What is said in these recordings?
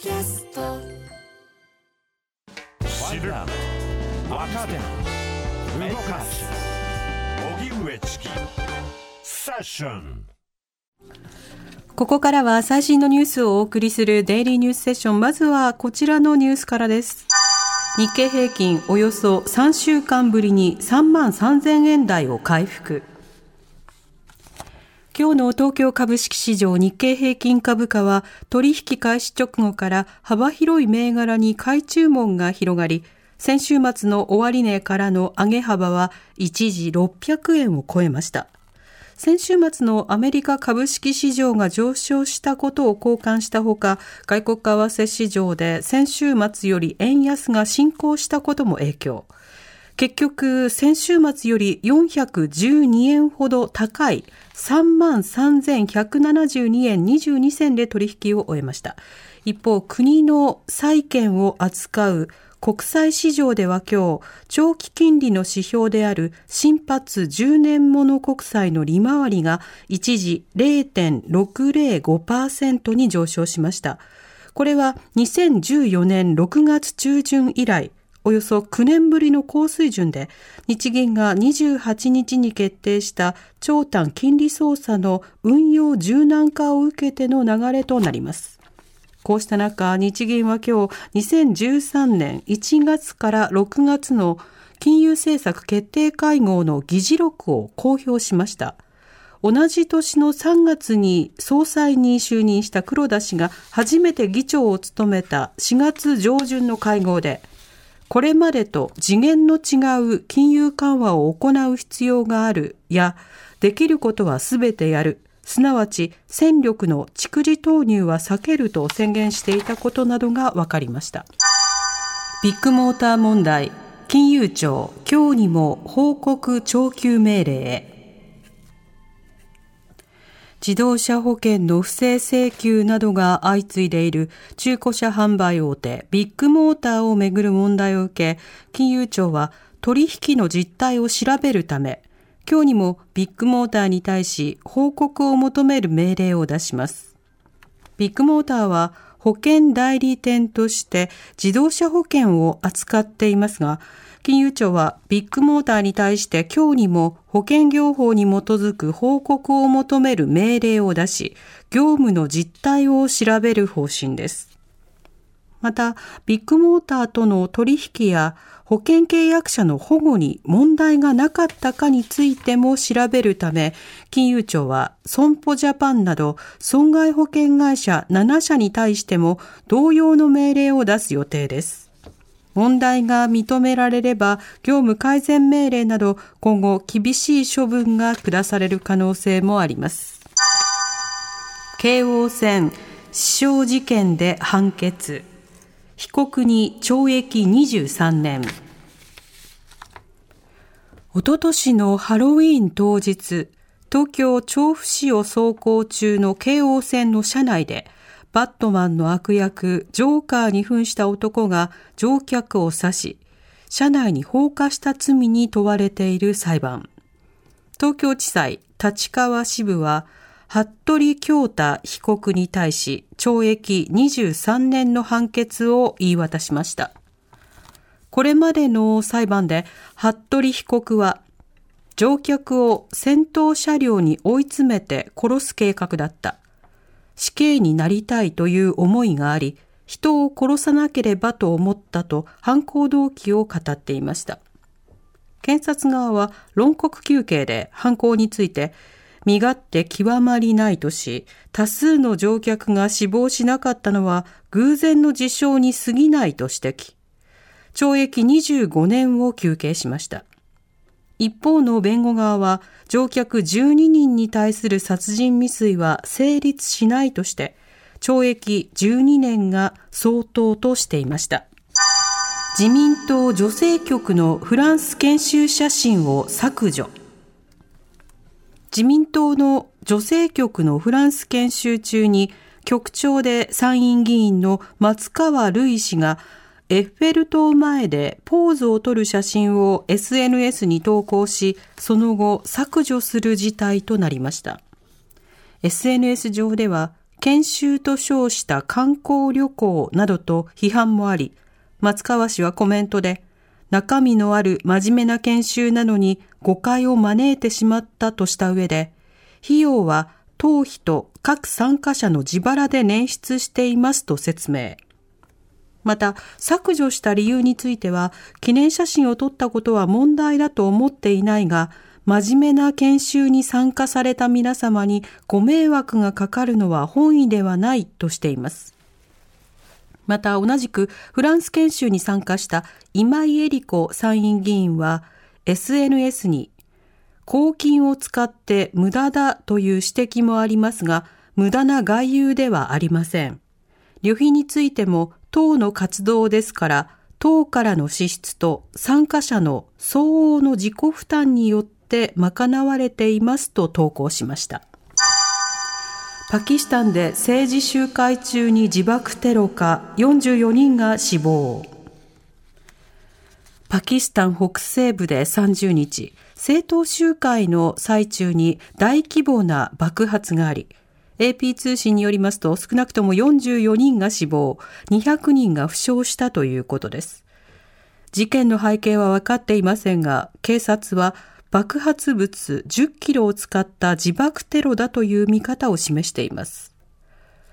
キャスト知る若手動かす荻上チキセッションここからは最新のニュースをお送りするデイリーニュースセッション。まずはこちらのニュースからです。日経平均およそ3週間ぶりに3万3000円台を回復。今日の東京株式市場日経平均株価は取引開始直後から幅広い銘柄に買い注文が広がり、先週末の終値からの上げ幅は一時600円を超えました。先週末のアメリカ株式市場が上昇したことを交換したほか、外国為替市場で先週末より円安が進行したことも影響。結局、先週末より412円ほど高い33,172円22銭で取引を終えました。一方、国の債券を扱う国際市場では今日、長期金利の指標である新発10年もの国債の利回りが一時0.605%に上昇しました。これは2014年6月中旬以来、およそ9年ぶりの高水準で、日銀が28日に決定した長短金利操作の運用柔軟化を受けての流れとなります。こうした中、日銀は今日2013年1月から6月の金融政策決定会合の議事録を公表しました。同じ年の3月に総裁に就任した黒田氏が初めて議長を務めた4月上旬の会合で、これまでと次元の違う金融緩和を行う必要があるや、できることはすべてやる。すなわち戦力の蓄次投入は避けると宣言していたことなどが分かりました。ビッグモーター問題、金融庁、今日にも報告徴求命令へ。自動車保険の不正請求などが相次いでいる中古車販売大手ビッグモーターをめぐる問題を受け、金融庁は取引の実態を調べるため、今日にもビッグモーターに対し報告を求める命令を出します。ビッグモーターは保険代理店として自動車保険を扱っていますが、金融庁はビッグモーターに対して今日にも保険業法に基づく報告を求める命令を出し、業務の実態を調べる方針です。また、ビッグモーターとの取引や保険契約者の保護に問題がなかったかについても調べるため、金融庁は損保ジャパンなど損害保険会社7社に対しても同様の命令を出す予定です。問題が認められれば業務改善命令など今後厳しい処分が下される可能性もあります。京王線死傷事件で判決。被告に懲役23年。おととしのハロウィーン当日、東京調布市を走行中の京王線の車内で、バットマンの悪役、ジョーカーに扮した男が乗客を刺し、車内に放火した罪に問われている裁判。東京地裁立川支部は、服部京太被告に対し懲役23年の判決を言い渡しました。これまでの裁判で服部被告は乗客を先頭車両に追い詰めて殺す計画だった。死刑になりたいという思いがあり、人を殺さなければと思ったと犯行動機を語っていました。検察側は論告求刑で犯行について身勝手極まりないとし、多数の乗客が死亡しなかったのは偶然の事象に過ぎないと指摘。懲役25年を求刑しました。一方の弁護側は乗客12人に対する殺人未遂は成立しないとして、懲役12年が相当としていました。自民党女性局のフランス研修写真を削除。自民党の女性局のフランス研修中に局長で参院議員の松川るい氏がエッフェル塔前でポーズを取る写真を SNS に投稿し、その後削除する事態となりました。SNS 上では、研修と称した観光旅行などと批判もあり、松川氏はコメントで、中身のある真面目な研修なのに誤解を招いてしまったとした上で、費用は当費と各参加者の自腹で捻出していますと説明。また、削除した理由については、記念写真を撮ったことは問題だと思っていないが、真面目な研修に参加された皆様にご迷惑がかかるのは本意ではないとしています。また同じくフランス研修に参加した今井絵理子参院議員は SNS に公金を使って無駄だという指摘もありますが、無駄な外遊ではありません。旅費についても党の活動ですから、党からの支出と参加者の相応の自己負担によって賄われていますと投稿しました。パキスタンで政治集会中に自爆テロか44人が死亡。パキスタン北西部で30日、政党集会の最中に大規模な爆発があり、AP 通信によりますと少なくとも44人が死亡、200人が負傷したということです。事件の背景は分かっていませんが、警察は爆発物10キロを使った自爆テロだという見方を示しています。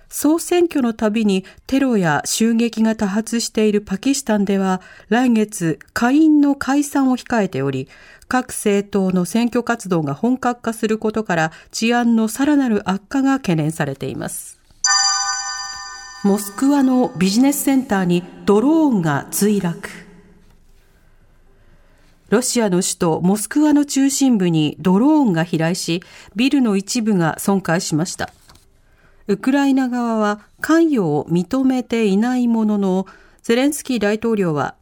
総選挙のたびにテロや襲撃が多発しているパキスタンでは来月下院の解散を控えており各政党の選挙活動が本格化することから治安のさらなる悪化が懸念されています。モスクワのビジネスセンターにドローンが墜落。ロシアの首都モスクワの中心部にドローンが飛来し、ビルの一部が損壊しました。ウクライナ側は関与を認めていないものの、ゼレンスキー大統領は、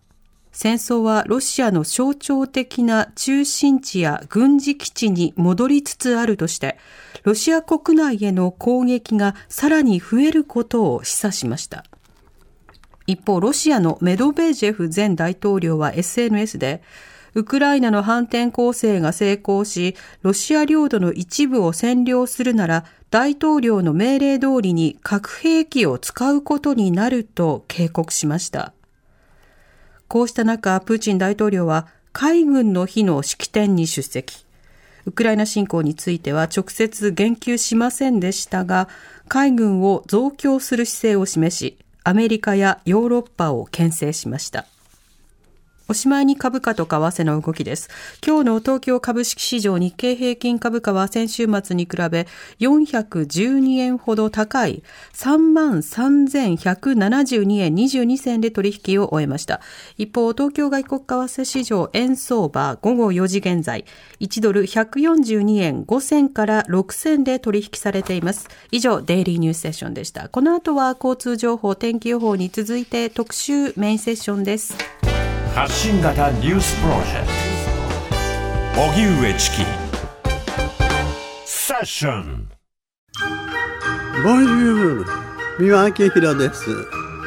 戦争はロシアの象徴的な中心地や軍事基地に戻りつつあるとして、ロシア国内への攻撃がさらに増えることを示唆しました。一方、ロシアのメドベージェフ前大統領は SNS で、ウクライナの反転攻勢が成功し、ロシア領土の一部を占領するなら、大統領の命令通りに核兵器を使うことになると警告しました。こうした中、プーチン大統領は海軍の日の式典に出席。ウクライナ侵攻については直接言及しませんでしたが、海軍を増強する姿勢を示し、アメリカやヨーロッパを牽制しました。おしまいに株価と為替の動きです。今日の東京株式市場日経平均株価は先週末に比べ412円ほど高い33,172円22銭で取引を終えました。一方、東京外国為替市場円相場午後4時現在1ドル142円5銭から6銭で取引されています。以上、デイリーニュースセッションでした。この後は交通情報、天気予報に続いて特集メインセッションです。発信型ニュースプロジェクト。荻上チキ。セッション。ボンジュール三輪明宏です。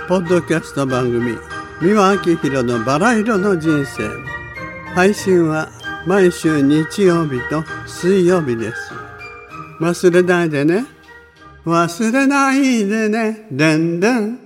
ポッドキャスト番組三輪明宏のバラ色の人生。配信は毎週日曜日と水曜日です。忘れないでね。忘れないでね。でんでん。